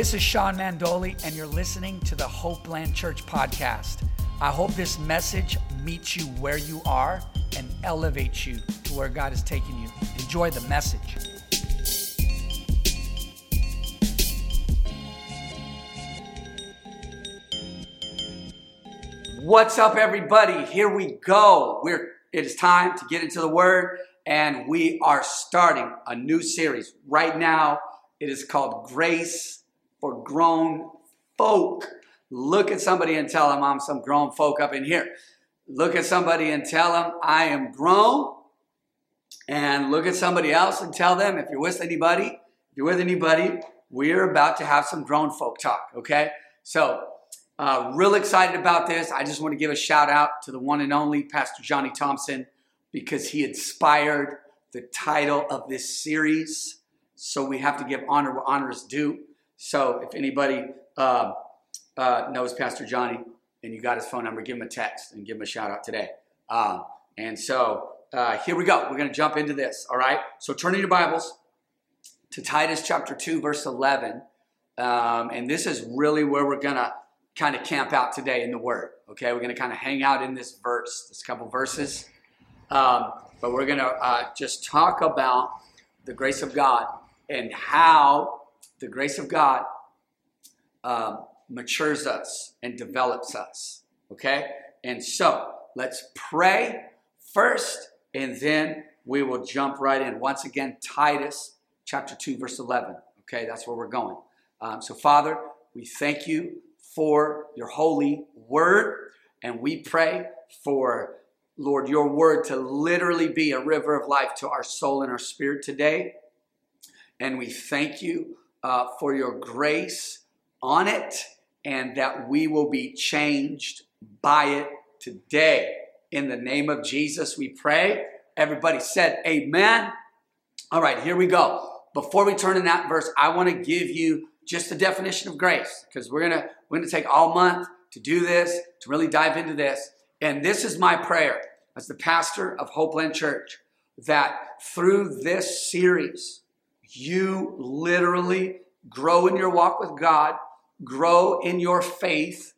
This is Sean Mandoli, and you're listening to the Hopeland Church podcast. I hope this message meets you where you are and elevates you to where God is taking you. Enjoy the message. What's up, everybody? Here we go. We're it is time to get into the word, and we are starting a new series. Right now, it is called Grace for Grown Folk. Look at somebody and tell them I'm some grown folk up in here. Look at somebody and tell them I am grown. And look at somebody else and tell them if you're with anybody, if you're with anybody, we're about to have some grown folk talk, okay? So, uh, real excited about this. I just want to give a shout out to the one and only Pastor Johnny Thompson because he inspired the title of this series. So we have to give honor where honor is due. So if anybody uh, uh, knows Pastor Johnny and you got his phone number, give him a text and give him a shout out today. Uh, and so uh, here we go. We're going to jump into this. All right. So turn your Bibles to Titus chapter 2, verse 11. Um, and this is really where we're going to kind of camp out today in the Word. Okay, we're going to kind of hang out in this verse, this couple verses, um, but we're going to uh, just talk about the grace of God and how the grace of God um, matures us and develops us. Okay, and so let's pray first, and then we will jump right in. Once again, Titus chapter 2, verse 11. Okay, that's where we're going. Um, so, Father, we thank you for your holy word. And we pray for, Lord, your word to literally be a river of life to our soul and our spirit today. And we thank you uh, for your grace on it and that we will be changed by it today. In the name of Jesus, we pray. Everybody said, Amen. All right, here we go. Before we turn in that verse, I want to give you just the definition of grace because we're gonna we're gonna take all month to do this to really dive into this and this is my prayer as the pastor of hopeland church that through this series you literally grow in your walk with god grow in your faith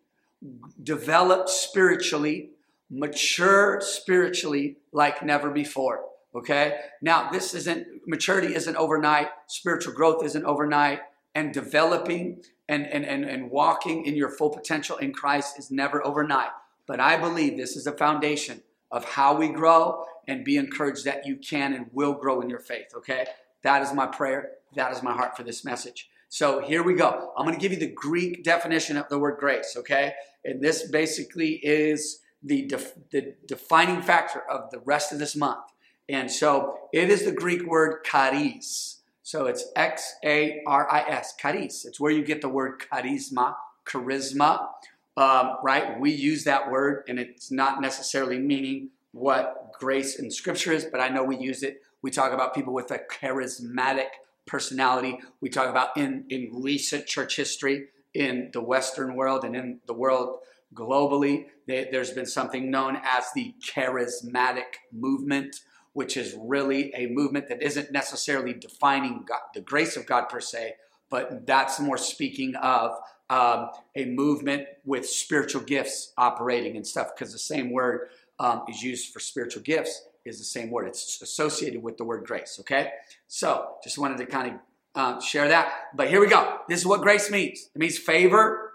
develop spiritually mature spiritually like never before okay now this isn't maturity isn't overnight spiritual growth isn't overnight and developing and, and, and, and walking in your full potential in Christ is never overnight. But I believe this is a foundation of how we grow and be encouraged that you can and will grow in your faith, okay? That is my prayer. That is my heart for this message. So here we go. I'm going to give you the Greek definition of the word grace, okay? And this basically is the, def- the defining factor of the rest of this month. And so it is the Greek word charis. So it's X A R I S, charis. It's where you get the word charisma, charisma, um, right? We use that word, and it's not necessarily meaning what grace in Scripture is, but I know we use it. We talk about people with a charismatic personality. We talk about in, in recent church history in the Western world and in the world globally, they, there's been something known as the charismatic movement which is really a movement that isn't necessarily defining God, the grace of God per se, but that's more speaking of um, a movement with spiritual gifts operating and stuff, because the same word um, is used for spiritual gifts is the same word. It's associated with the word grace. Okay, so just wanted to kind of um, share that. But here we go. This is what grace means. It means favor.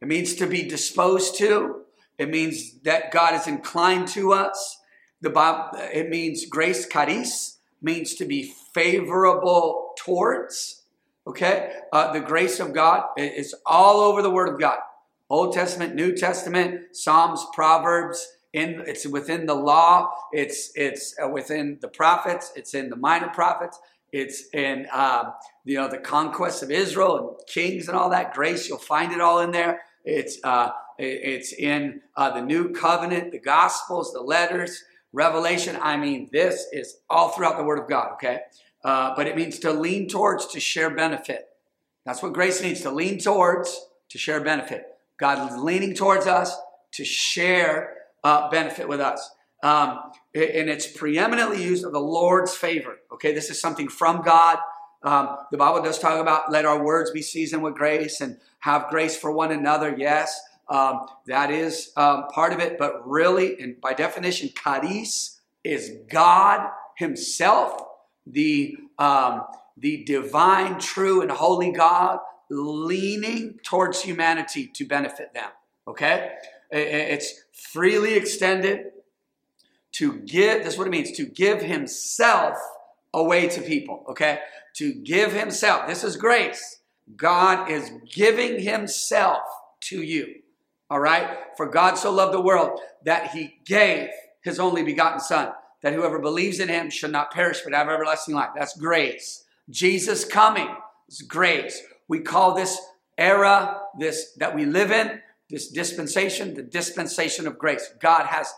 It means to be disposed to. It means that God is inclined to us. The Bible, it means grace, charis, means to be favorable towards. Okay? Uh, the grace of God is all over the Word of God. Old Testament, New Testament, Psalms, Proverbs, in, it's within the law, it's, it's uh, within the prophets, it's in the minor prophets, it's in um, you know the conquest of Israel and kings and all that grace. You'll find it all in there. It's uh, it's in uh, the new covenant, the gospels, the letters. Revelation, I mean, this is all throughout the Word of God, okay? Uh, but it means to lean towards to share benefit. That's what grace means to lean towards to share benefit. God is leaning towards us to share uh, benefit with us. Um, and it's preeminently used of the Lord's favor. Okay, this is something from God. Um, the Bible does talk about let our words be seasoned with grace and have grace for one another. Yes, um, that is um, part of it. But really, and by definition, charis is God Himself, the um, the divine, true, and holy God leaning towards humanity to benefit them. Okay, it's freely extended to give. This is what it means to give Himself away to people. Okay, to give Himself. This is grace. God is giving Himself to you. All right? For God so loved the world that He gave His only begotten Son, that whoever believes in Him should not perish but have everlasting life. That's grace. Jesus coming is grace. We call this era, this that we live in, this dispensation, the dispensation of grace. God has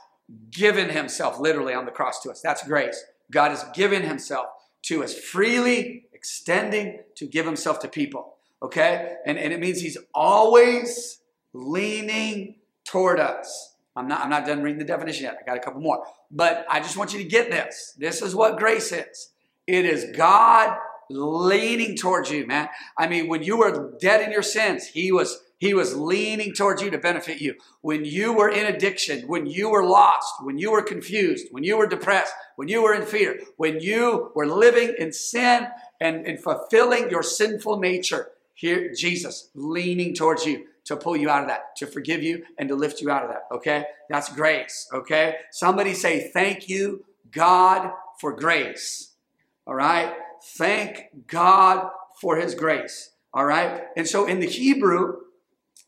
given Himself literally on the cross to us. That's grace. God has given Himself to us freely extending to give himself to people. Okay? And, and it means he's always leaning toward us. I'm not, I'm not done reading the definition yet. I got a couple more. But I just want you to get this. This is what grace is. It is God leaning towards you, man. I mean, when you were dead in your sins, he was he was leaning towards you to benefit you. When you were in addiction, when you were lost, when you were confused, when you were depressed, when you were in fear, when you were living in sin and, and fulfilling your sinful nature, here, Jesus leaning towards you to pull you out of that, to forgive you and to lift you out of that. Okay? That's grace. Okay? Somebody say, Thank you, God, for grace. All right? Thank God for his grace. All right? And so in the Hebrew,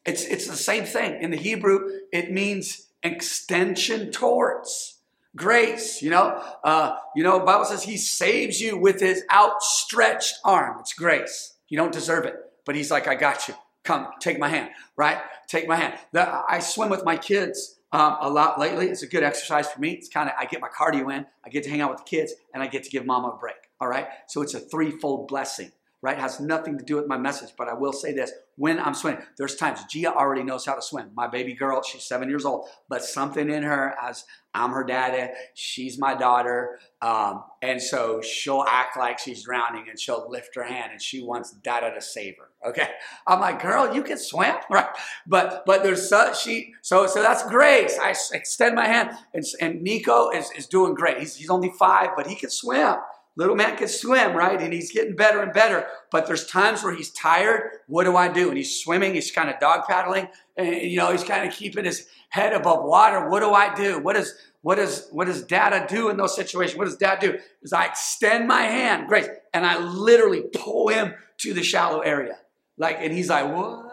it's, it's the same thing. In the Hebrew, it means extension towards grace. You know, uh, you know, Bible says He saves you with His outstretched arm. It's grace. You don't deserve it, but He's like, I got you. Come, take my hand. Right? Take my hand. The, I swim with my kids. Um, a lot lately. It's a good exercise for me. It's kind of I get my cardio in, I get to hang out with the kids, and I get to give mama a break. All right, so it's a threefold blessing right? It has nothing to do with my message, but I will say this. When I'm swimming, there's times Gia already knows how to swim. My baby girl, she's seven years old, but something in her, as I'm her daddy, she's my daughter, um, and so she'll act like she's drowning and she'll lift her hand and she wants dada to save her. Okay, I'm like, girl, you can swim, right? But but there's so, she so so that's grace. I extend my hand, and, and Nico is, is doing great. He's, he's only five, but he can swim. Little man can swim, right? And he's getting better and better. But there's times where he's tired. What do I do? And he's swimming. He's kind of dog paddling. And, you know, he's kind of keeping his head above water. What do I do? What does what does what does Dada do in those situations? What does Dad do? Is I extend my hand, grace, and I literally pull him to the shallow area. Like, and he's like, whoa.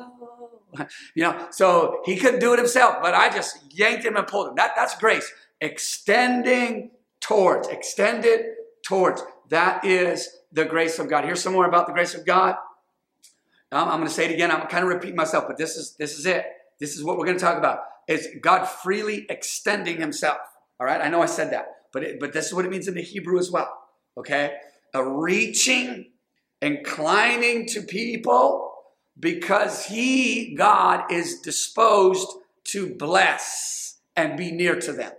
You know, so he couldn't do it himself, but I just yanked him and pulled him. That, that's grace. Extending towards, extended towards. That is the grace of God. Here's some more about the grace of God. Um, I'm going to say it again. I'm kind of repeating myself, but this is this is it. This is what we're going to talk about. Is God freely extending Himself? All right. I know I said that, but it, but this is what it means in the Hebrew as well. Okay, a reaching, inclining to people because He God is disposed to bless and be near to them.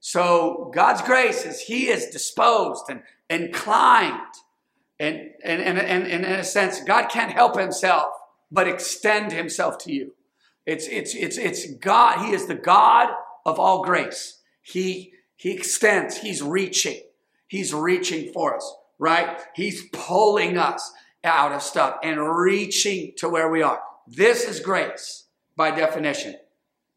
So God's grace is He is disposed and inclined. And, and, and, and, and in a sense, God can't help Himself but extend Himself to you. It's, it's, it's, it's God. He is the God of all grace. He, he extends. He's reaching. He's reaching for us, right? He's pulling us out of stuff and reaching to where we are. This is grace by definition.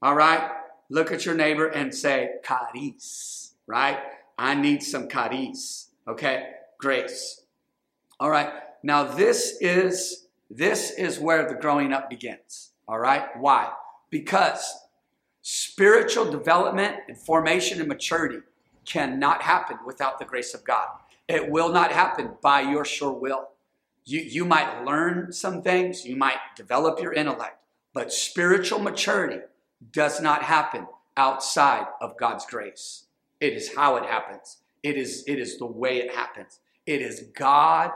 All right? Look at your neighbor and say, charis, right? I need some charis. Okay, grace. All right. Now this is this is where the growing up begins. All right? Why? Because spiritual development and formation and maturity cannot happen without the grace of God. It will not happen by your sure will. You, you might learn some things, you might develop your intellect, but spiritual maturity does not happen outside of God's grace. It is how it happens. It is, it is the way it happens. It is God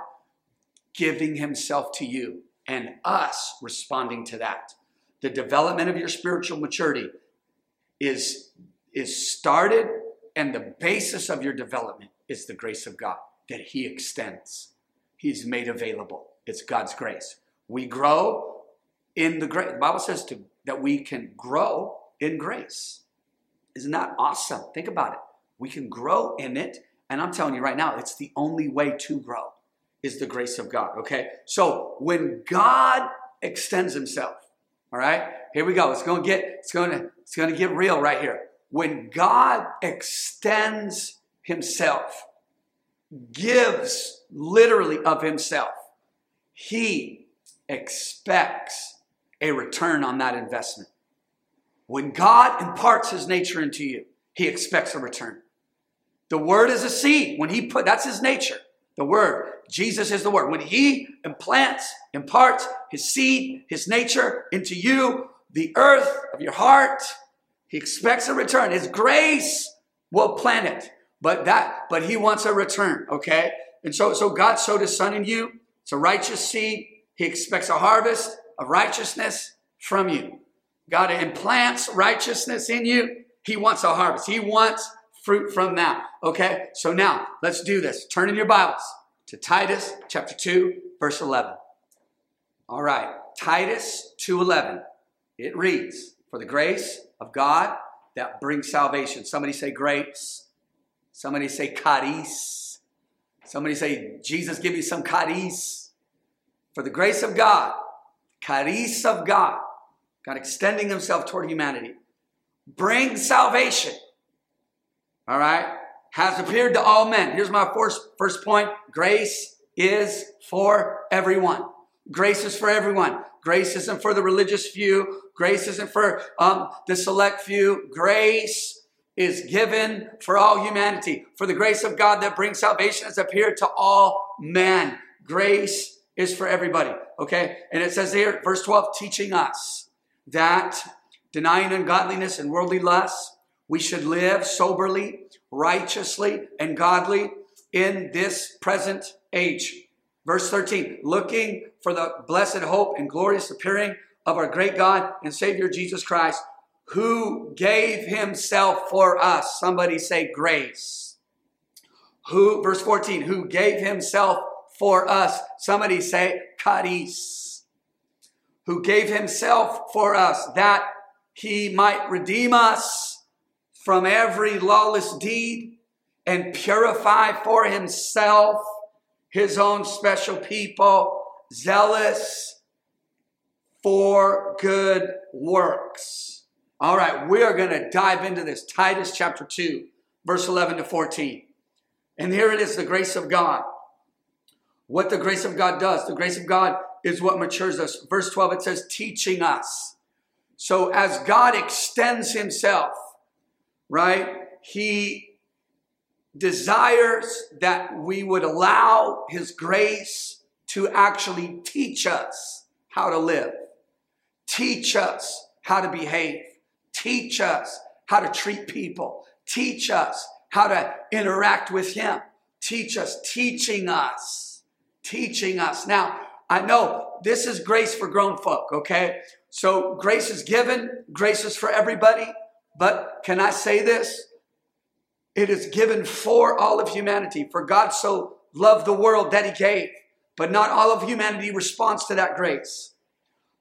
giving himself to you and us responding to that. The development of your spiritual maturity is, is started, and the basis of your development is the grace of God that he extends. He's made available. It's God's grace. We grow in the grace. The Bible says to, that we can grow in grace. Isn't that awesome? Think about it. We can grow in it. And I'm telling you right now, it's the only way to grow is the grace of God. Okay. So when God extends himself, all right, here we go. It's going to get, it's going to, it's going to get real right here. When God extends himself, gives literally of himself, he expects a return on that investment. When God imparts his nature into you, he expects a return. The word is a seed. When he put, that's his nature. The word. Jesus is the word. When he implants, imparts his seed, his nature into you, the earth of your heart, he expects a return. His grace will plant it. But that, but he wants a return, okay? And so, so God sowed his son in you. It's a righteous seed. He expects a harvest of righteousness from you. God implants righteousness in you. He wants a harvest. He wants fruit from that. Okay? So now let's do this. Turn in your Bibles to Titus chapter 2, verse 11. All right. Titus 2:11. It reads, "For the grace of God that brings salvation." Somebody say grace. Somebody say charis. Somebody say, Jesus, give me some charis. For the grace of God, charis of God, God extending himself toward humanity, brings salvation. All right? Has appeared to all men. Here's my first, first point. Grace is for everyone. Grace is for everyone. Grace isn't for the religious few. Grace isn't for um, the select few. Grace is given for all humanity. For the grace of God that brings salvation has appeared to all men. Grace is for everybody. Okay? And it says here, verse 12, teaching us that denying ungodliness and worldly lusts, we should live soberly, righteously, and godly in this present age. Verse 13, looking for the blessed hope and glorious appearing of our great God and Savior Jesus Christ, who gave himself for us. Somebody say grace. Who, verse 14, who gave himself for us. Somebody say charis who gave himself for us that he might redeem us from every lawless deed and purify for himself his own special people, zealous for good works. All right, we are going to dive into this. Titus chapter 2, verse 11 to 14. And here it is the grace of God. What the grace of God does. The grace of God is what matures us. Verse 12, it says, teaching us. So as God extends himself, right, he desires that we would allow his grace to actually teach us how to live, teach us how to behave, teach us how to treat people, teach us how to interact with him, teach us, teaching us, teaching us. Now, I know this is grace for grown folk, okay? So grace is given, grace is for everybody. But can I say this? It is given for all of humanity. For God so loved the world that he gave. But not all of humanity responds to that grace.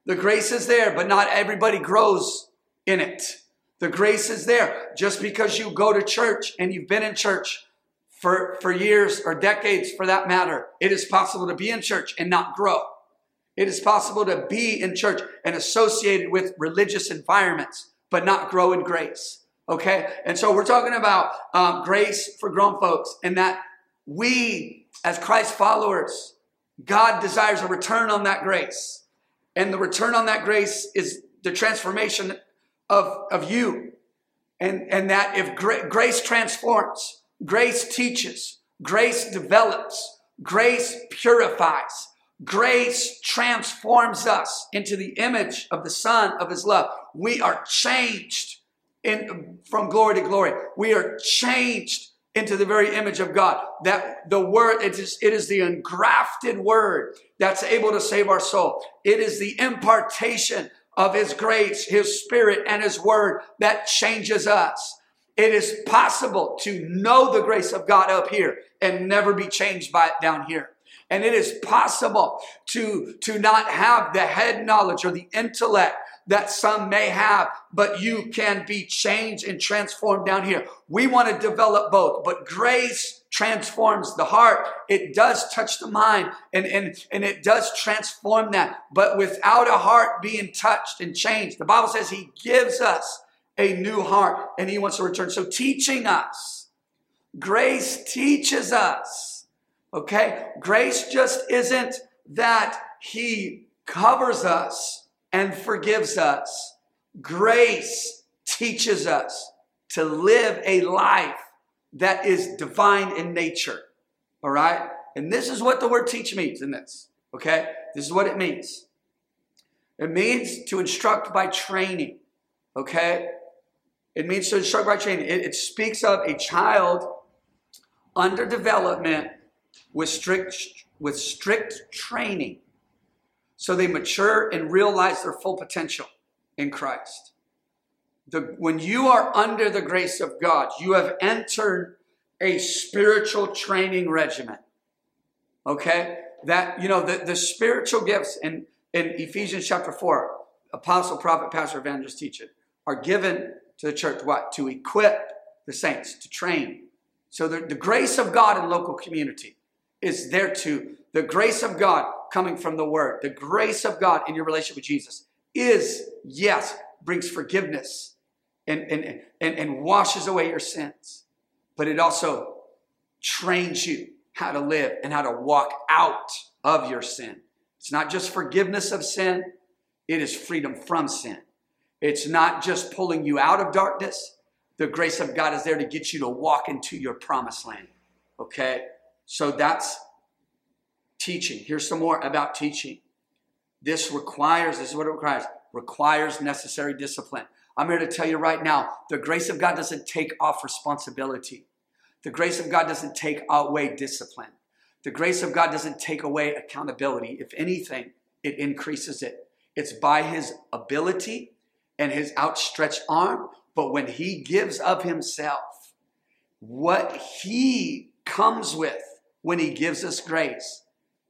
The grace is there, but not everybody grows in it. The grace is there. Just because you go to church and you've been in church for, for years or decades for that matter. It is possible to be in church and not grow. It is possible to be in church and associated with religious environments, but not grow in grace. Okay? And so we're talking about um, grace for grown folks and that we, as Christ followers, God desires a return on that grace. And the return on that grace is the transformation of, of you. And, and that if gra- grace transforms, Grace teaches, grace develops, grace purifies, grace transforms us into the image of the Son of His love. We are changed in, from glory to glory. We are changed into the very image of God. That the word, it is, it is the engrafted word that's able to save our soul. It is the impartation of His grace, His Spirit, and His word that changes us. It is possible to know the grace of God up here and never be changed by it down here. And it is possible to, to not have the head knowledge or the intellect that some may have, but you can be changed and transformed down here. We want to develop both, but grace transforms the heart. It does touch the mind and, and, and it does transform that. But without a heart being touched and changed, the Bible says He gives us a new heart and He wants to return. So, teaching us, grace teaches us, okay? Grace just isn't that He covers us and forgives us. Grace teaches us to live a life that is divine in nature. All right? And this is what the word teach means in this. Okay? This is what it means. It means to instruct by training. Okay? It means to instruct by training. It, it speaks of a child under development with strict with strict training so they mature and realize their full potential in Christ. The, when you are under the grace of God, you have entered a spiritual training regimen. Okay? That, you know, the, the spiritual gifts in, in Ephesians chapter 4, apostle, prophet, pastor, evangelist, teacher, are given to the church what? To equip the saints, to train. So the, the grace of God in local community is there to, the grace of God coming from the Word, the grace of God in your relationship with Jesus is, yes, brings forgiveness and, and, and, and washes away your sins, but it also trains you how to live and how to walk out of your sin. It's not just forgiveness of sin, it is freedom from sin. It's not just pulling you out of darkness. The grace of God is there to get you to walk into your promised land. Okay? So that's teaching. Here's some more about teaching. This requires, this is what it requires, requires necessary discipline. I'm here to tell you right now the grace of God doesn't take off responsibility. The grace of God doesn't take away discipline. The grace of God doesn't take away accountability. If anything, it increases it. It's by His ability and His outstretched arm. But when He gives of Himself, what He comes with when He gives us grace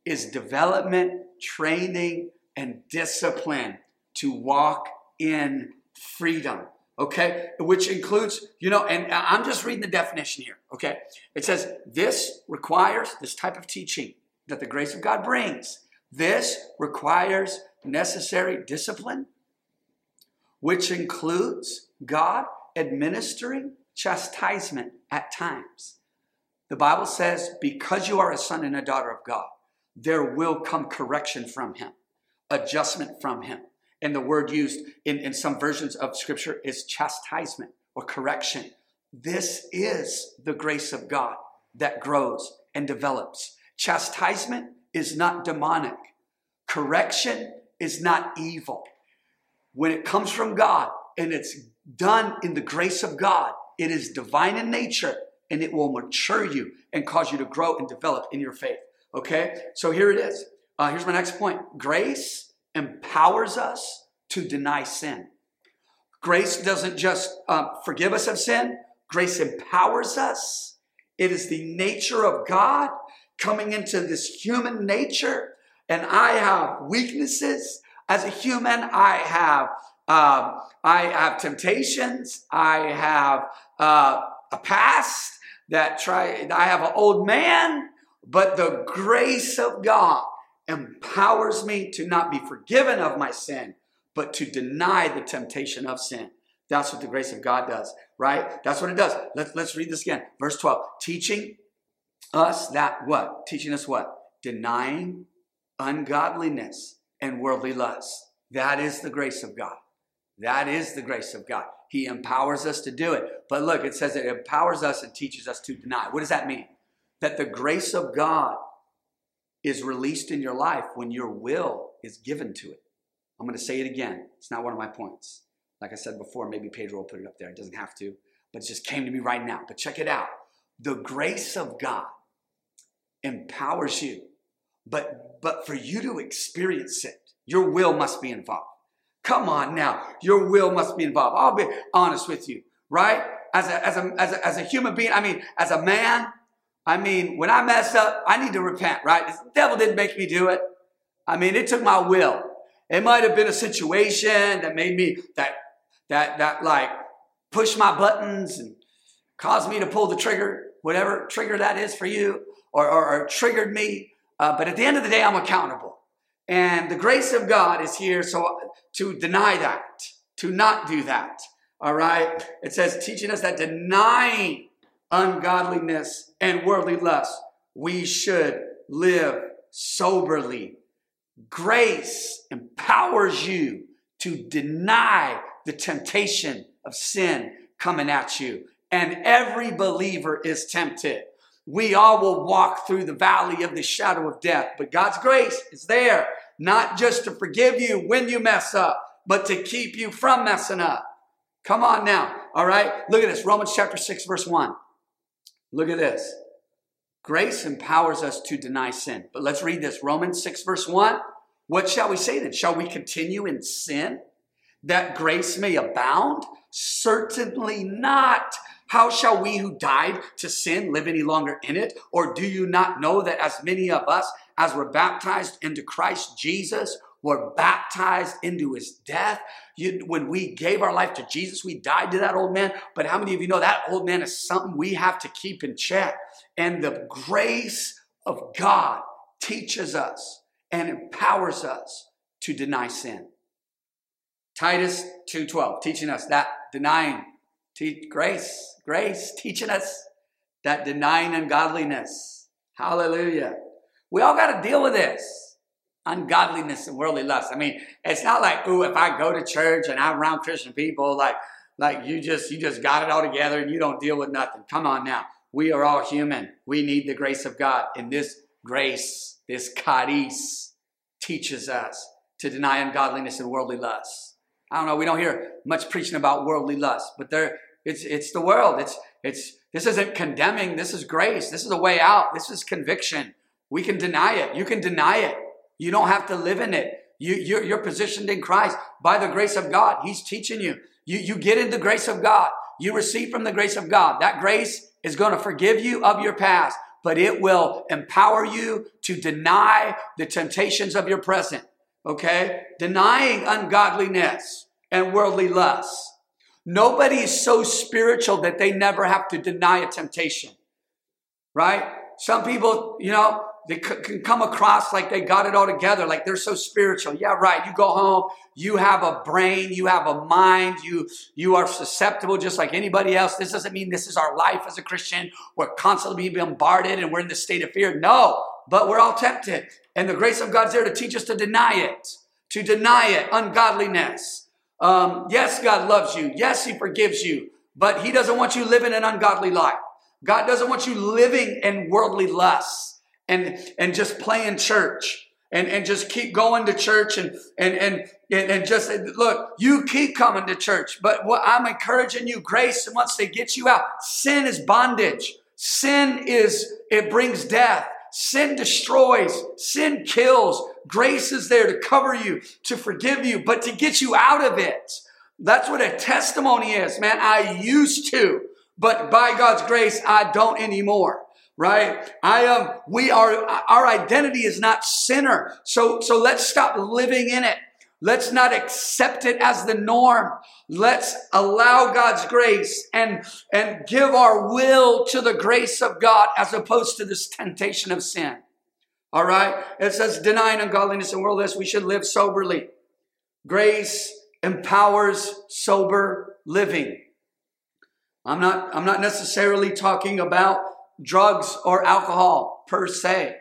is development, training, and discipline to walk in freedom. Okay, which includes, you know, and I'm just reading the definition here. Okay, it says this requires this type of teaching that the grace of God brings. This requires necessary discipline, which includes God administering chastisement at times. The Bible says, because you are a son and a daughter of God, there will come correction from him, adjustment from him. And the word used in, in some versions of scripture is chastisement or correction. This is the grace of God that grows and develops. Chastisement is not demonic, correction is not evil. When it comes from God and it's done in the grace of God, it is divine in nature and it will mature you and cause you to grow and develop in your faith. Okay, so here it is. Uh, here's my next point grace empowers us to deny sin. Grace doesn't just um, forgive us of sin, grace empowers us. It is the nature of God coming into this human nature. And I have weaknesses as a human. I have uh, I have temptations. I have uh, a past that try. I have an old man but the grace of God empowers me to not be forgiven of my sin, but to deny the temptation of sin. That's what the grace of God does, right? That's what it does. Let's, let's read this again. Verse 12. Teaching us that what? Teaching us what? Denying ungodliness and worldly lusts. That is the grace of God. That is the grace of God. He empowers us to do it. But look, it says it empowers us and teaches us to deny. What does that mean? that the grace of God is released in your life when your will is given to it. I'm going to say it again. It's not one of my points. Like I said before, maybe Pedro will put it up there. It doesn't have to, but it just came to me right now. But check it out. The grace of God empowers you, but but for you to experience it, your will must be involved. Come on now, your will must be involved. I'll be honest with you, right? As a, as a, as a, as a human being, I mean, as a man, I mean, when I mess up, I need to repent, right? The devil didn't make me do it. I mean, it took my will. It might have been a situation that made me that that that like push my buttons and caused me to pull the trigger, whatever trigger that is for you, or, or, or triggered me. Uh, but at the end of the day, I'm accountable. And the grace of God is here so to deny that, to not do that. All right. It says, teaching us that denying ungodliness and worldly lust, we should live soberly. Grace empowers you to deny the temptation of sin coming at you. And every believer is tempted. We all will walk through the valley of the shadow of death, but God's grace is there, not just to forgive you when you mess up, but to keep you from messing up. Come on now. All right. Look at this. Romans chapter 6, verse 1. Look at this. Grace empowers us to deny sin. But let's read this. Romans 6, verse 1. What shall we say then? Shall we continue in sin that grace may abound? Certainly not. How shall we who died to sin live any longer in it? Or do you not know that as many of us as were baptized into Christ Jesus were baptized into his death? You, when we gave our life to Jesus, we died to that old man. But how many of you know that old man is something we have to keep in check? And the grace of God teaches us and empowers us to deny sin. Titus 2:12 teaching us that denying grace, grace teaching us that denying ungodliness. Hallelujah. We all got to deal with this ungodliness and worldly lust. I mean, it's not like, ooh, if I go to church and I'm around Christian people, like, like you just you just got it all together and you don't deal with nothing. Come on now. We are all human. We need the grace of God. And this grace, this charis, teaches us to deny ungodliness and worldly lust. I don't know, we don't hear much preaching about worldly lust, but there it's it's the world. It's it's this isn't condemning, this is grace. This is a way out. This is conviction. We can deny it. You can deny it. You don't have to live in it. You, you're, you're positioned in Christ by the grace of God. He's teaching you. You, you get in the grace of God. You receive from the grace of God. That grace is going to forgive you of your past, but it will empower you to deny the temptations of your present. Okay? Denying ungodliness and worldly lust. Nobody is so spiritual that they never have to deny a temptation. Right? Some people, you know, they can come across like they got it all together, like they're so spiritual. Yeah, right. You go home, you have a brain, you have a mind, you you are susceptible just like anybody else. This doesn't mean this is our life as a Christian. We're constantly being bombarded and we're in the state of fear. No, but we're all tempted. And the grace of God's there to teach us to deny it, to deny it, ungodliness. Um, yes, God loves you. Yes, He forgives you, but He doesn't want you living an ungodly life. God doesn't want you living in worldly lusts and and just playing church and, and just keep going to church and and and and just look, you keep coming to church. But what I'm encouraging you, grace wants to get you out. Sin is bondage. Sin is it brings death. Sin destroys. Sin kills. Grace is there to cover you, to forgive you, but to get you out of it. That's what a testimony is, man. I used to, but by God's grace, I don't anymore right? I am, um, we are, our identity is not sinner. So, so let's stop living in it. Let's not accept it as the norm. Let's allow God's grace and, and give our will to the grace of God as opposed to this temptation of sin. All right. It says denying ungodliness and worldliness, we should live soberly. Grace empowers sober living. I'm not, I'm not necessarily talking about drugs or alcohol per se,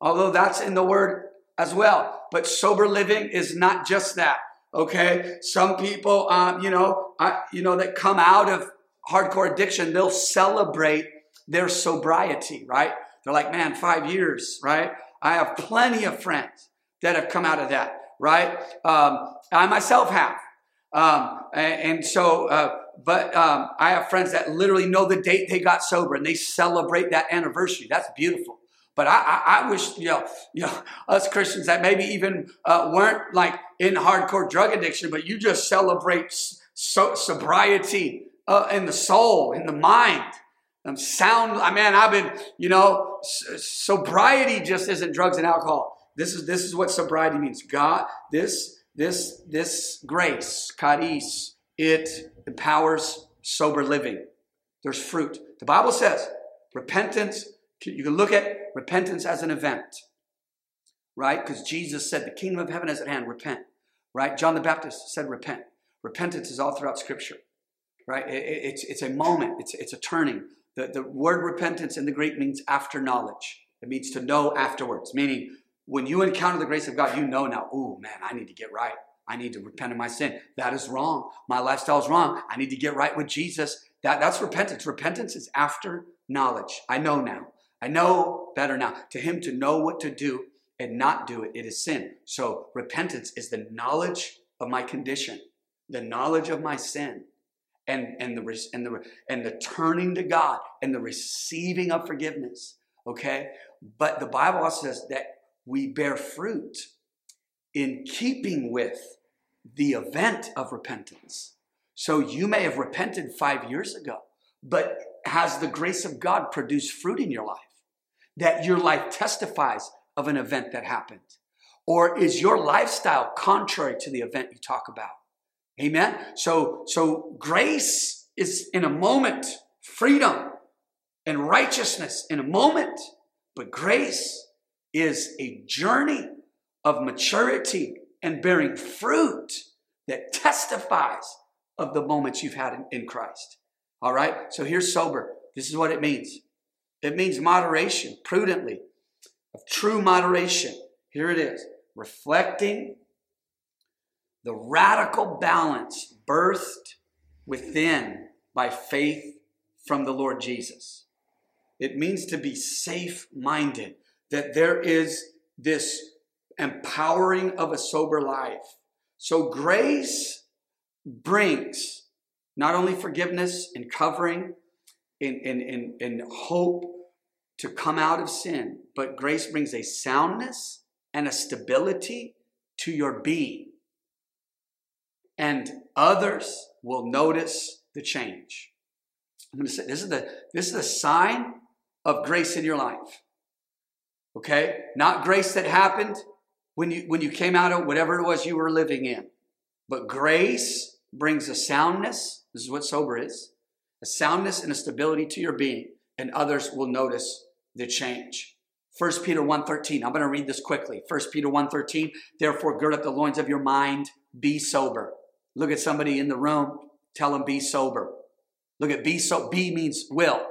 although that's in the word as well. But sober living is not just that. Okay, some people, um, you know, you know, that come out of hardcore addiction, they'll celebrate their sobriety, right? They're like, man, five years, right? I have plenty of friends that have come out of that, right? Um, I myself have. Um, and, and, so, uh, but um, I have friends that literally know the date they got sober and they celebrate that anniversary. That's beautiful. But I, I, I wish, you know, you know, us Christians that maybe even uh, weren't like in hardcore drug addiction, but you just celebrate so, sobriety uh, in the soul, in the mind. I'm sound. I mean, I've been, you know, sobriety just isn't drugs and alcohol. This is this is what sobriety means. God, this this this grace, charis, it empowers sober living. There's fruit. The Bible says repentance. You can look at repentance as an event, right? Because Jesus said the kingdom of heaven is at hand. Repent, right? John the Baptist said repent. Repentance is all throughout Scripture, right? It, it's it's a moment. It's it's a turning. The, the word repentance in the Greek means after knowledge. It means to know afterwards, meaning when you encounter the grace of God, you know now, oh man, I need to get right. I need to repent of my sin. That is wrong. My lifestyle is wrong. I need to get right with Jesus. That, that's repentance. Repentance is after knowledge. I know now. I know better now. To him to know what to do and not do it, it is sin. So repentance is the knowledge of my condition, the knowledge of my sin, and, and, the, and, the, and the turning to God and the receiving of forgiveness. Okay? But the Bible says that we bear fruit in keeping with the event of repentance. So you may have repented five years ago, but has the grace of God produced fruit in your life? That your life testifies of an event that happened? Or is your lifestyle contrary to the event you talk about? Amen. So, so grace is in a moment, freedom and righteousness in a moment, but grace is a journey of maturity and bearing fruit that testifies of the moments you've had in, in Christ. All right? So here's sober. This is what it means it means moderation, prudently, of true moderation. Here it is reflecting the radical balance birthed within by faith from the Lord Jesus. It means to be safe minded, that there is this empowering of a sober life. So grace brings not only forgiveness and covering and, in, in, and hope to come out of sin, but grace brings a soundness and a stability to your being. And others will notice the change. I'm going to say this is the this is the sign of grace in your life. Okay? Not grace that happened when you when you came out of whatever it was you were living in. But grace brings a soundness. This is what sober is. A soundness and a stability to your being, and others will notice the change. 1 Peter 1:13. I'm going to read this quickly. 1 Peter 1:13. Therefore gird up the loins of your mind, be sober. Look at somebody in the room, tell them be sober. Look at be so be means will.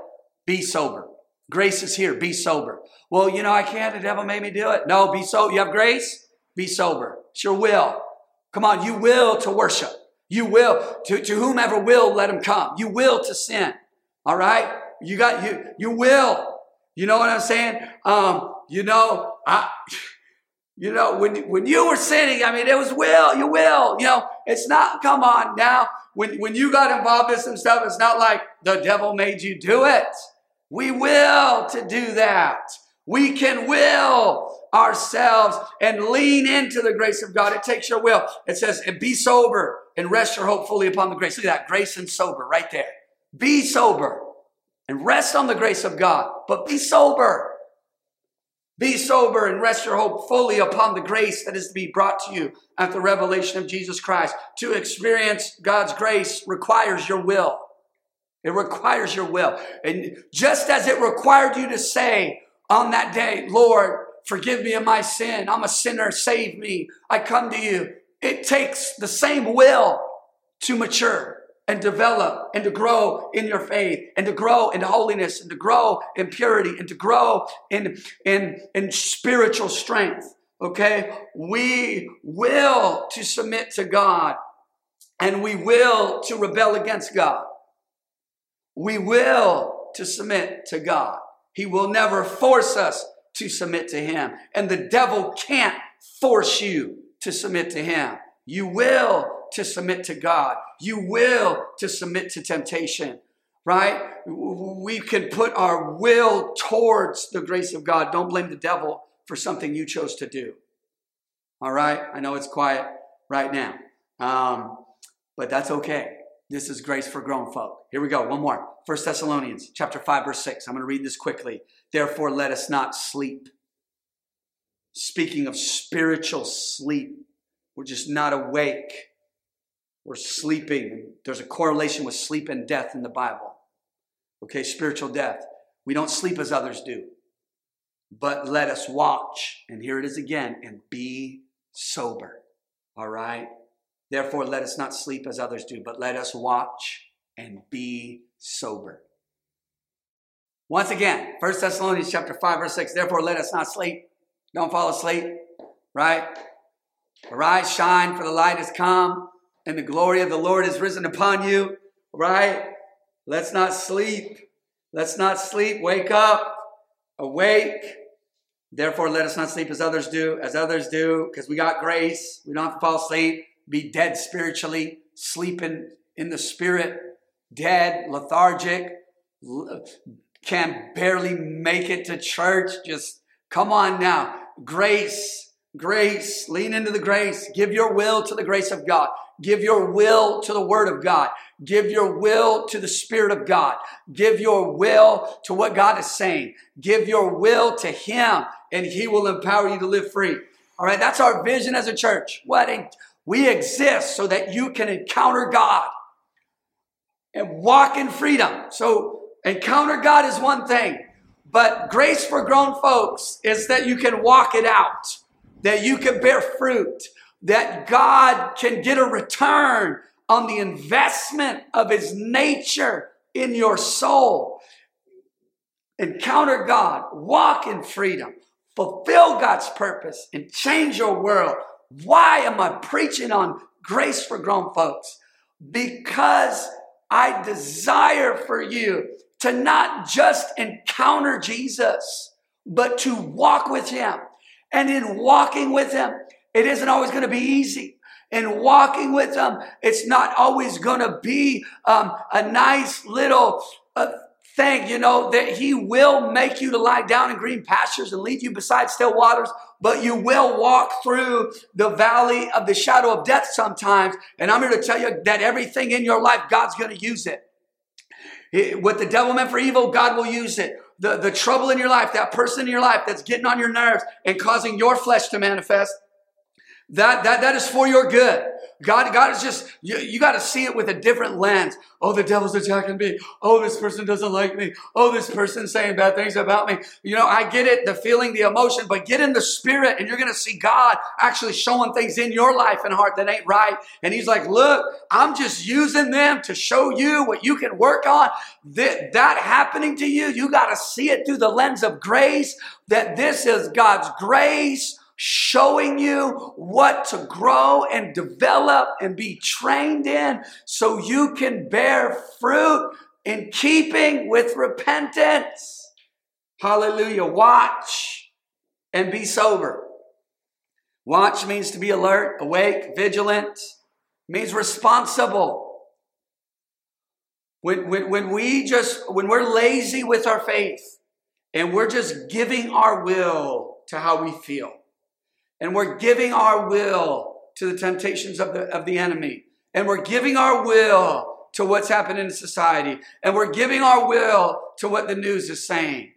Be sober. Grace is here. Be sober. Well, you know, I can't. The devil made me do it. No, be so. You have grace? Be sober. It's your will. Come on, you will to worship. You will to, to whomever will let him come. You will to sin. All right? You got you you will. You know what I'm saying? Um, you know, I you know, when when you were sinning, I mean, it was will, you will. You know, it's not, come on now. When when you got involved in some stuff, it's not like the devil made you do it. We will to do that. We can will ourselves and lean into the grace of God. It takes your will. It says, and be sober and rest your hope fully upon the grace. Look at that, grace and sober right there. Be sober and rest on the grace of God, but be sober. Be sober and rest your hope fully upon the grace that is to be brought to you at the revelation of Jesus Christ. To experience God's grace requires your will. It requires your will. And just as it required you to say on that day, Lord, forgive me of my sin. I'm a sinner. Save me. I come to you. It takes the same will to mature and develop and to grow in your faith and to grow in holiness and to grow in purity and to grow in, in, in spiritual strength. Okay? We will to submit to God and we will to rebel against God. We will to submit to God. He will never force us to submit to Him. And the devil can't force you to submit to Him. You will to submit to God. You will to submit to temptation, right? We can put our will towards the grace of God. Don't blame the devil for something you chose to do. All right? I know it's quiet right now, um, but that's okay. This is grace for grown folk. Here we go. One more. First Thessalonians chapter 5, verse 6. I'm going to read this quickly. Therefore, let us not sleep. Speaking of spiritual sleep, we're just not awake. We're sleeping. There's a correlation with sleep and death in the Bible. Okay, spiritual death. We don't sleep as others do, but let us watch. And here it is again and be sober. All right? Therefore, let us not sleep as others do, but let us watch and be sober. Once again, 1 Thessalonians chapter 5, verse 6. Therefore, let us not sleep. Don't fall asleep, right? Arise, shine, for the light has come, and the glory of the Lord is risen upon you, right? Let's not sleep. Let's not sleep. Wake up. Awake. Therefore, let us not sleep as others do, as others do, because we got grace. We don't have to fall asleep, be dead spiritually, sleeping in the spirit, dead, lethargic, can barely make it to church. Just come on now. Grace, grace, lean into the grace. Give your will to the grace of God. Give your will to the Word of God. Give your will to the Spirit of God. Give your will to what God is saying. Give your will to Him, and He will empower you to live free. All right, that's our vision as a church. What we exist so that you can encounter God and walk in freedom. So, encounter God is one thing, but grace for grown folks is that you can walk it out, that you can bear fruit, that God can get a return on the investment of His nature in your soul. Encounter God, walk in freedom, fulfill God's purpose, and change your world. Why am I preaching on grace for grown folks? Because I desire for you to not just encounter Jesus, but to walk with Him. And in walking with Him, it isn't always going to be easy. In walking with Him, it's not always going to be um, a nice little uh, thing, you know, that He will make you to lie down in green pastures and lead you beside still waters, but you will walk through the valley of the shadow of death sometimes. And I'm here to tell you that everything in your life, God's going to use it. What the devil meant for evil, God will use it. The, the trouble in your life, that person in your life that's getting on your nerves and causing your flesh to manifest, that, that, that is for your good. God, God is just, you, you got to see it with a different lens. Oh, the devil's attacking me. Oh, this person doesn't like me. Oh, this person's saying bad things about me. You know, I get it, the feeling, the emotion, but get in the spirit and you're going to see God actually showing things in your life and heart that ain't right. And he's like, look, I'm just using them to show you what you can work on. That, that happening to you, you got to see it through the lens of grace, that this is God's grace showing you what to grow and develop and be trained in so you can bear fruit in keeping with repentance. Hallelujah. Watch and be sober. Watch means to be alert, awake, vigilant, means responsible. When, when, when we just, when we're lazy with our faith and we're just giving our will to how we feel, and we're giving our will to the temptations of the, of the enemy. And we're giving our will to what's happening in society. And we're giving our will to what the news is saying.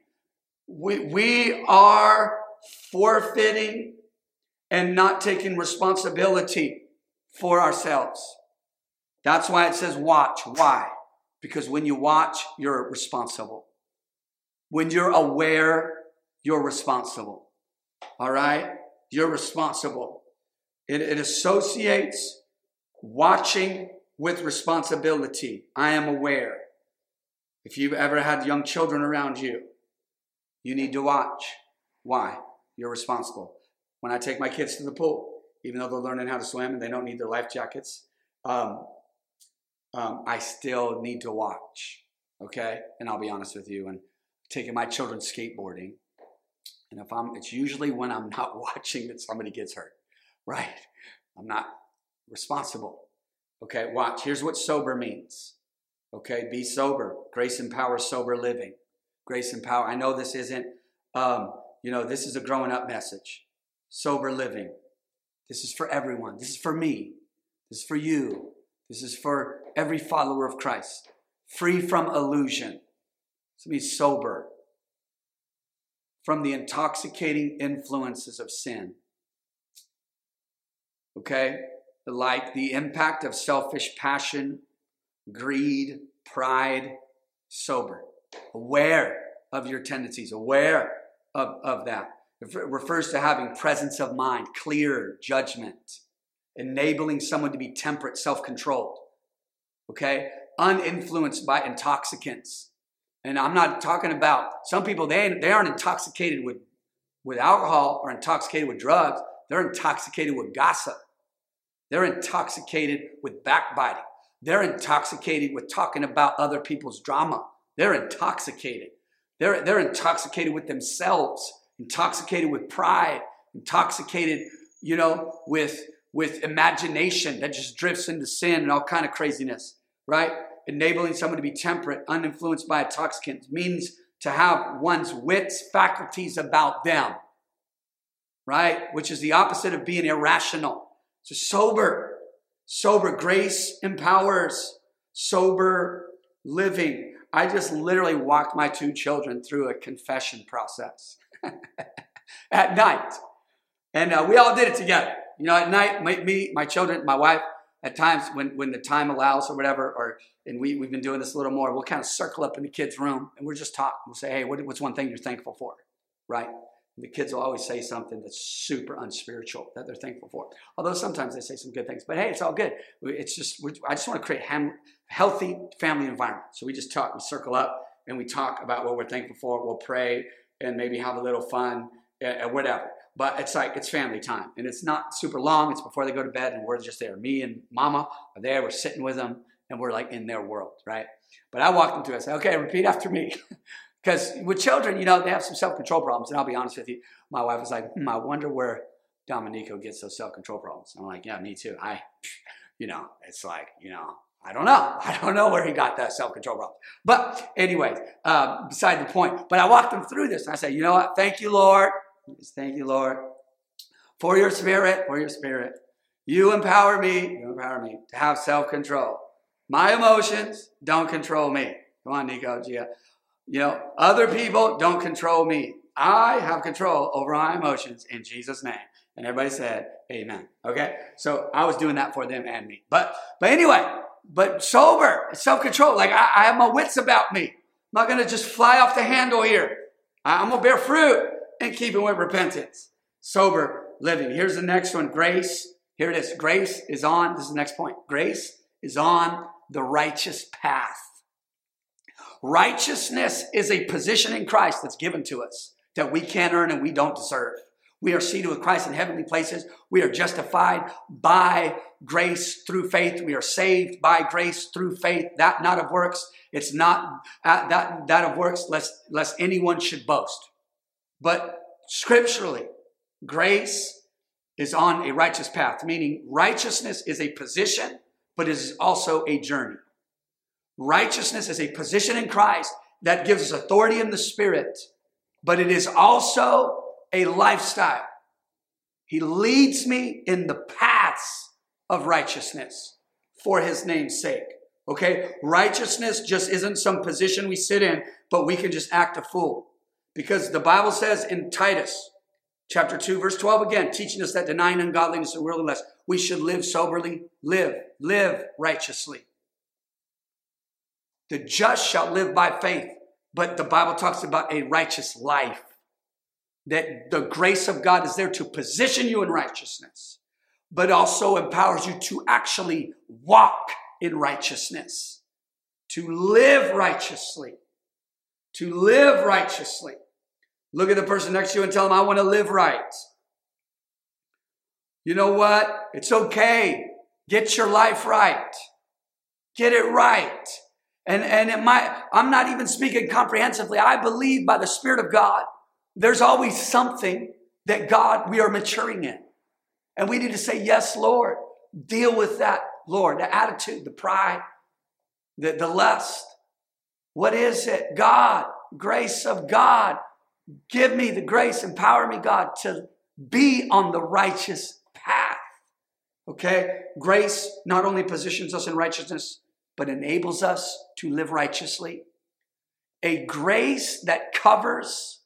We, we are forfeiting and not taking responsibility for ourselves. That's why it says watch. Why? Because when you watch, you're responsible. When you're aware, you're responsible. All right? You're responsible. It, it associates watching with responsibility. I am aware. If you've ever had young children around you, you need to watch. Why? You're responsible. When I take my kids to the pool, even though they're learning how to swim and they don't need their life jackets, um, um, I still need to watch. Okay? And I'll be honest with you. And taking my children skateboarding, and if I'm, it's usually when I'm not watching that somebody gets hurt, right? I'm not responsible. Okay, watch. Here's what sober means. Okay, be sober. Grace and power, sober living. Grace and power. I know this isn't, um, you know, this is a growing up message. Sober living. This is for everyone. This is for me. This is for you. This is for every follower of Christ, free from illusion. To be sober from the intoxicating influences of sin. Okay? Like the impact of selfish passion, greed, pride, sober. Aware of your tendencies, aware of, of that. It refers to having presence of mind, clear judgment, enabling someone to be temperate, self controlled. Okay? Uninfluenced by intoxicants. And I'm not talking about some people, they, they aren't intoxicated with, with alcohol or intoxicated with drugs. They're intoxicated with gossip. They're intoxicated with backbiting. They're intoxicated with talking about other people's drama. They're intoxicated. They're, they're intoxicated with themselves, intoxicated with pride, intoxicated, you know, with, with imagination that just drifts into sin and all kind of craziness, right? Enabling someone to be temperate, uninfluenced by intoxicants means to have one's wits, faculties about them, right? Which is the opposite of being irrational. So sober, sober grace empowers sober living. I just literally walked my two children through a confession process at night. And uh, we all did it together. You know, at night, me, my children, my wife, at times when, when the time allows or whatever, or and we, we've been doing this a little more, we'll kind of circle up in the kids' room and we're just talking. We'll say, hey, what, what's one thing you're thankful for? Right? And the kids will always say something that's super unspiritual that they're thankful for. Although sometimes they say some good things, but hey, it's all good. It's just, I just want to create ham, healthy family environment. So we just talk, we circle up and we talk about what we're thankful for. We'll pray and maybe have a little fun, uh, whatever. But it's like it's family time, and it's not super long. It's before they go to bed, and we're just there. Me and Mama are there. We're sitting with them, and we're like in their world, right? But I walk them through. I say, "Okay, repeat after me." Because with children, you know, they have some self control problems. And I'll be honest with you, my wife was like, hmm, I wonder where Dominico gets those self control problems. I'm like, yeah, me too. I, you know, it's like, you know, I don't know. I don't know where he got that self control problem. But, anyway, uh, beside the point. But I walked them through this and I said, you know what? Thank you, Lord. Thank you, Lord, for your spirit, for your spirit. You empower me, you empower me to have self control. My emotions don't control me. Come on, Nico, Gia. You know, other people don't control me. I have control over my emotions in Jesus' name. And everybody said, Amen. Okay? So I was doing that for them and me. But but anyway, but sober, self-control. Like I, I have my wits about me. I'm not gonna just fly off the handle here. I'm gonna bear fruit and keeping with repentance. Sober living. Here's the next one grace. Here it is. Grace is on, this is the next point. Grace is on the righteous path. Righteousness is a position in Christ that's given to us that we can't earn and we don't deserve. We are seated with Christ in heavenly places. We are justified by grace through faith. We are saved by grace through faith. That not of works. It's not uh, that that of works, lest lest anyone should boast. But scripturally, grace is on a righteous path, meaning righteousness is a position, but it is also a journey. Righteousness is a position in Christ that gives us authority in the Spirit, but it is also a lifestyle. He leads me in the paths of righteousness for his name's sake. Okay? Righteousness just isn't some position we sit in, but we can just act a fool. Because the Bible says in Titus chapter 2, verse 12 again, teaching us that denying ungodliness and worldliness, we should live soberly, live, live righteously. The just shall live by faith. But the Bible talks about a righteous life. That the grace of God is there to position you in righteousness, but also empowers you to actually walk in righteousness, to live righteously, to live righteously. Look at the person next to you and tell them, I want to live right. You know what? It's okay. Get your life right. Get it right. And, and it might, I'm not even speaking comprehensively. I believe by the Spirit of God, there's always something that God, we are maturing in. And we need to say, Yes, Lord. Deal with that, Lord, the attitude, the pride, the, the lust. What is it? God, grace of God. Give me the grace, empower me, God, to be on the righteous path. Okay? Grace not only positions us in righteousness, but enables us to live righteously. A grace that covers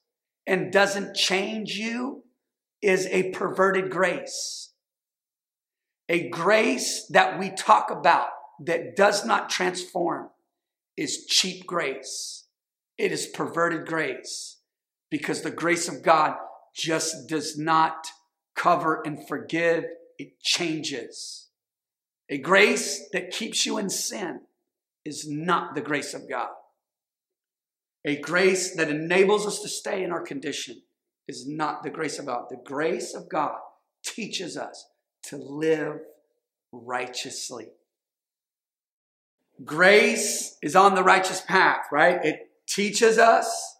and doesn't change you is a perverted grace. A grace that we talk about that does not transform is cheap grace. It is perverted grace because the grace of God just does not cover and forgive, it changes. A grace that keeps you in sin is not the grace of God. A grace that enables us to stay in our condition is not the grace of God. The grace of God teaches us to live righteously. Grace is on the righteous path, right? It teaches us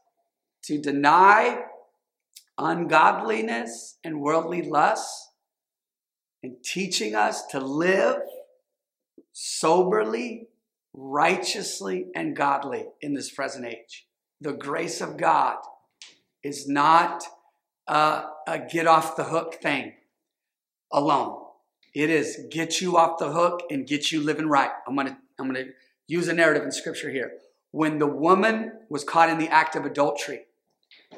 to deny ungodliness and worldly lusts and teaching us to live soberly, righteously, and godly in this present age. The grace of God is not a, a get off the hook thing alone. It is get you off the hook and get you living right. I'm gonna I'm gonna use a narrative in scripture here. When the woman was caught in the act of adultery,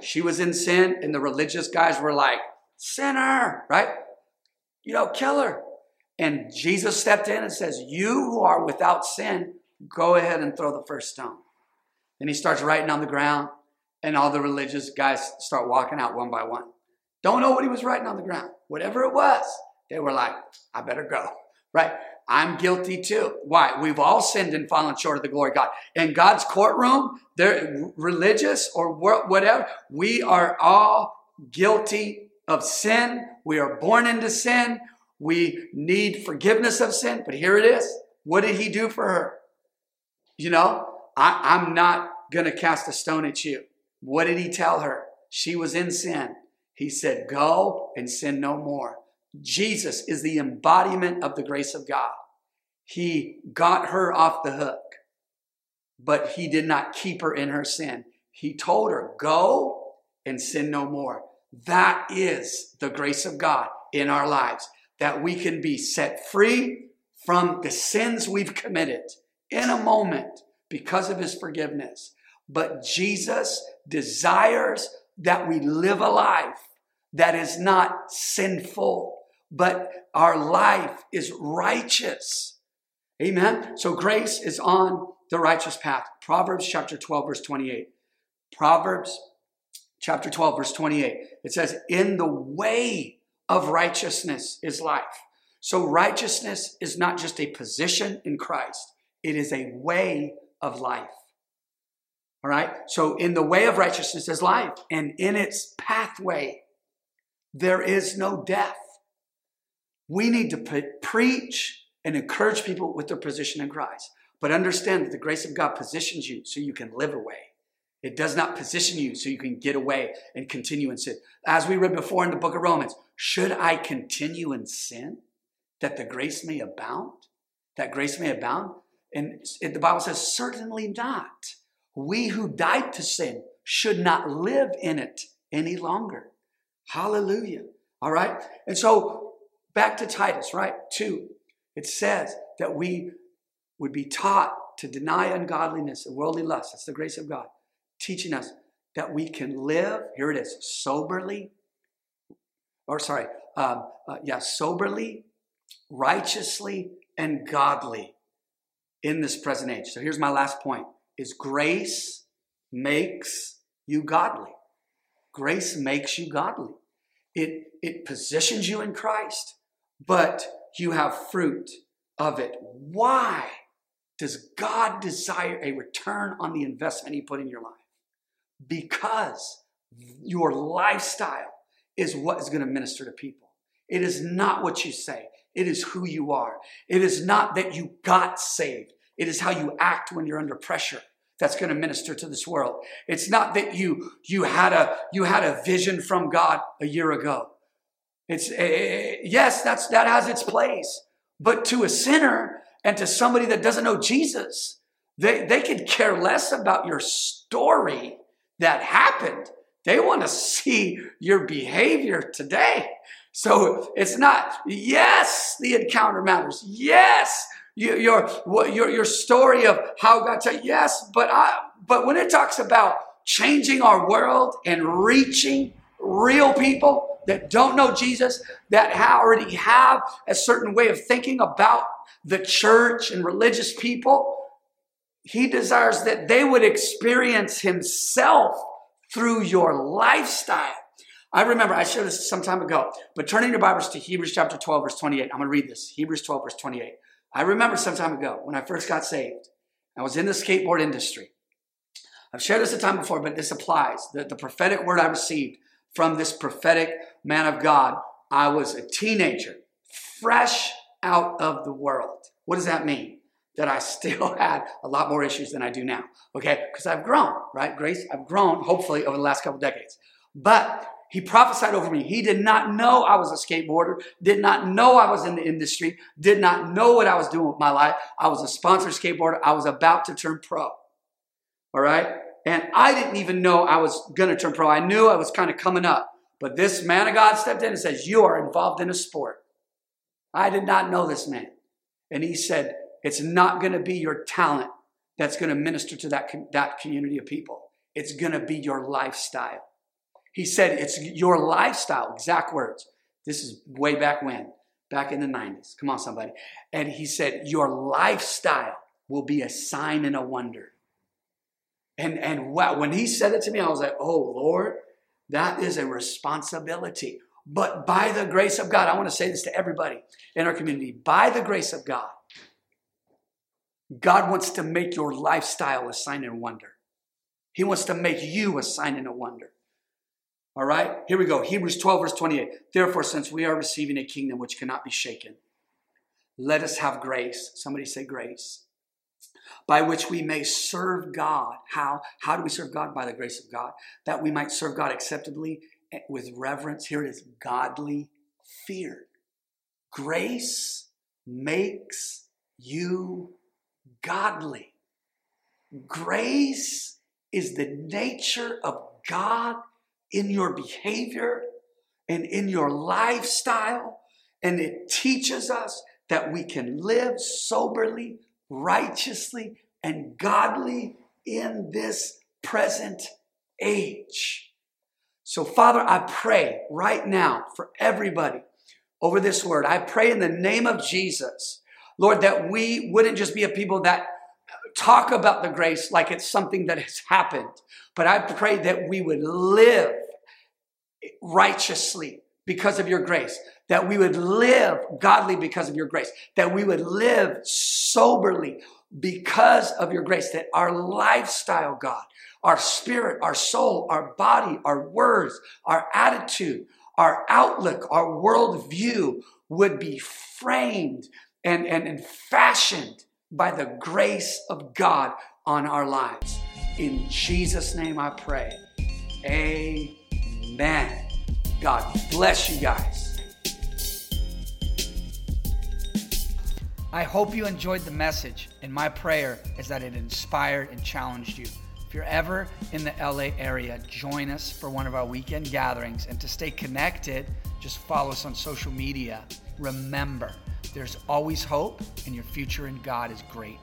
she was in sin, and the religious guys were like, sinner, right? You know, kill her. And Jesus stepped in and says, You who are without sin, go ahead and throw the first stone. Then he starts writing on the ground, and all the religious guys start walking out one by one. Don't know what he was writing on the ground. Whatever it was, they were like, I better go, right? I'm guilty too. Why? We've all sinned and fallen short of the glory of God. In God's courtroom, they're religious or whatever, we are all guilty of sin. We are born into sin. We need forgiveness of sin. But here it is. What did he do for her? You know, I, I'm not going to cast a stone at you. What did he tell her? She was in sin. He said, Go and sin no more. Jesus is the embodiment of the grace of God. He got her off the hook, but he did not keep her in her sin. He told her, Go and sin no more. That is the grace of God in our lives, that we can be set free from the sins we've committed in a moment because of his forgiveness. But Jesus desires that we live a life that is not sinful, but our life is righteous. Amen. So grace is on the righteous path. Proverbs chapter 12, verse 28. Proverbs chapter 12, verse 28. It says, In the way of righteousness is life. So righteousness is not just a position in Christ, it is a way of life. All right? So in the way of righteousness is life, and in its pathway, there is no death. We need to preach and encourage people with their position in Christ. But understand that the grace of God positions you so you can live away. It does not position you so you can get away and continue in sin. As we read before in the book of Romans, should I continue in sin that the grace may abound? That grace may abound? And the Bible says, certainly not. We who died to sin should not live in it any longer. Hallelujah. All right. And so back to Titus, right? Two, it says that we would be taught to deny ungodliness and worldly lust. That's the grace of God, teaching us that we can live, here it is, soberly, or sorry, um, uh, yeah, soberly, righteously, and godly in this present age. So here's my last point is grace makes you godly. Grace makes you godly. It, it positions you in Christ, but you have fruit of it. Why does God desire a return on the investment He put in your life? Because your lifestyle is what is going to minister to people. It is not what you say, it is who you are. It is not that you got saved, it is how you act when you're under pressure that's going to minister to this world. It's not that you you had a you had a vision from God a year ago. It's uh, yes, that's that has its place. But to a sinner and to somebody that doesn't know Jesus, they they could care less about your story that happened. They want to see your behavior today. So it's not, yes, the encounter matters. Yes, your, your, your, your story of how God said, yes, but I, but when it talks about changing our world and reaching real people that don't know Jesus, that already have a certain way of thinking about the church and religious people, he desires that they would experience himself through your lifestyle. I remember I shared this some time ago, but turning your Bibles to Hebrews chapter 12, verse 28. I'm going to read this. Hebrews 12, verse 28. I remember some time ago when I first got saved. I was in the skateboard industry. I've shared this a time before, but this applies. The, the prophetic word I received from this prophetic man of God, I was a teenager, fresh out of the world. What does that mean? That I still had a lot more issues than I do now. Okay? Because I've grown, right? Grace, I've grown, hopefully, over the last couple decades. But he prophesied over me. He did not know I was a skateboarder, did not know I was in the industry, did not know what I was doing with my life. I was a sponsored skateboarder. I was about to turn pro. All right? And I didn't even know I was going to turn pro. I knew I was kind of coming up. But this man of God stepped in and says, You are involved in a sport. I did not know this man. And he said, It's not going to be your talent that's going to minister to that, that community of people. It's going to be your lifestyle. He said, It's your lifestyle, exact words. This is way back when, back in the 90s. Come on, somebody. And he said, Your lifestyle will be a sign and a wonder. And, and wow, when he said it to me, I was like, Oh, Lord, that is a responsibility. But by the grace of God, I want to say this to everybody in our community by the grace of God, God wants to make your lifestyle a sign and wonder. He wants to make you a sign and a wonder. All right, here we go. Hebrews 12, verse 28. Therefore, since we are receiving a kingdom which cannot be shaken, let us have grace. Somebody say grace. By which we may serve God. How? How do we serve God? By the grace of God. That we might serve God acceptably eh, with reverence. Here it is godly fear. Grace makes you godly. Grace is the nature of God in your behavior and in your lifestyle. And it teaches us that we can live soberly, righteously, and godly in this present age. So, Father, I pray right now for everybody over this word. I pray in the name of Jesus, Lord, that we wouldn't just be a people that talk about the grace like it's something that has happened, but I pray that we would live righteously because of your grace, that we would live godly because of your grace, that we would live soberly because of your grace, that our lifestyle, God, our spirit, our soul, our body, our words, our attitude, our outlook, our worldview would be framed and, and, and fashioned by the grace of God on our lives. In Jesus' name I pray. Amen. Amen. God bless you guys. I hope you enjoyed the message, and my prayer is that it inspired and challenged you. If you're ever in the LA area, join us for one of our weekend gatherings. And to stay connected, just follow us on social media. Remember, there's always hope, and your future in God is great.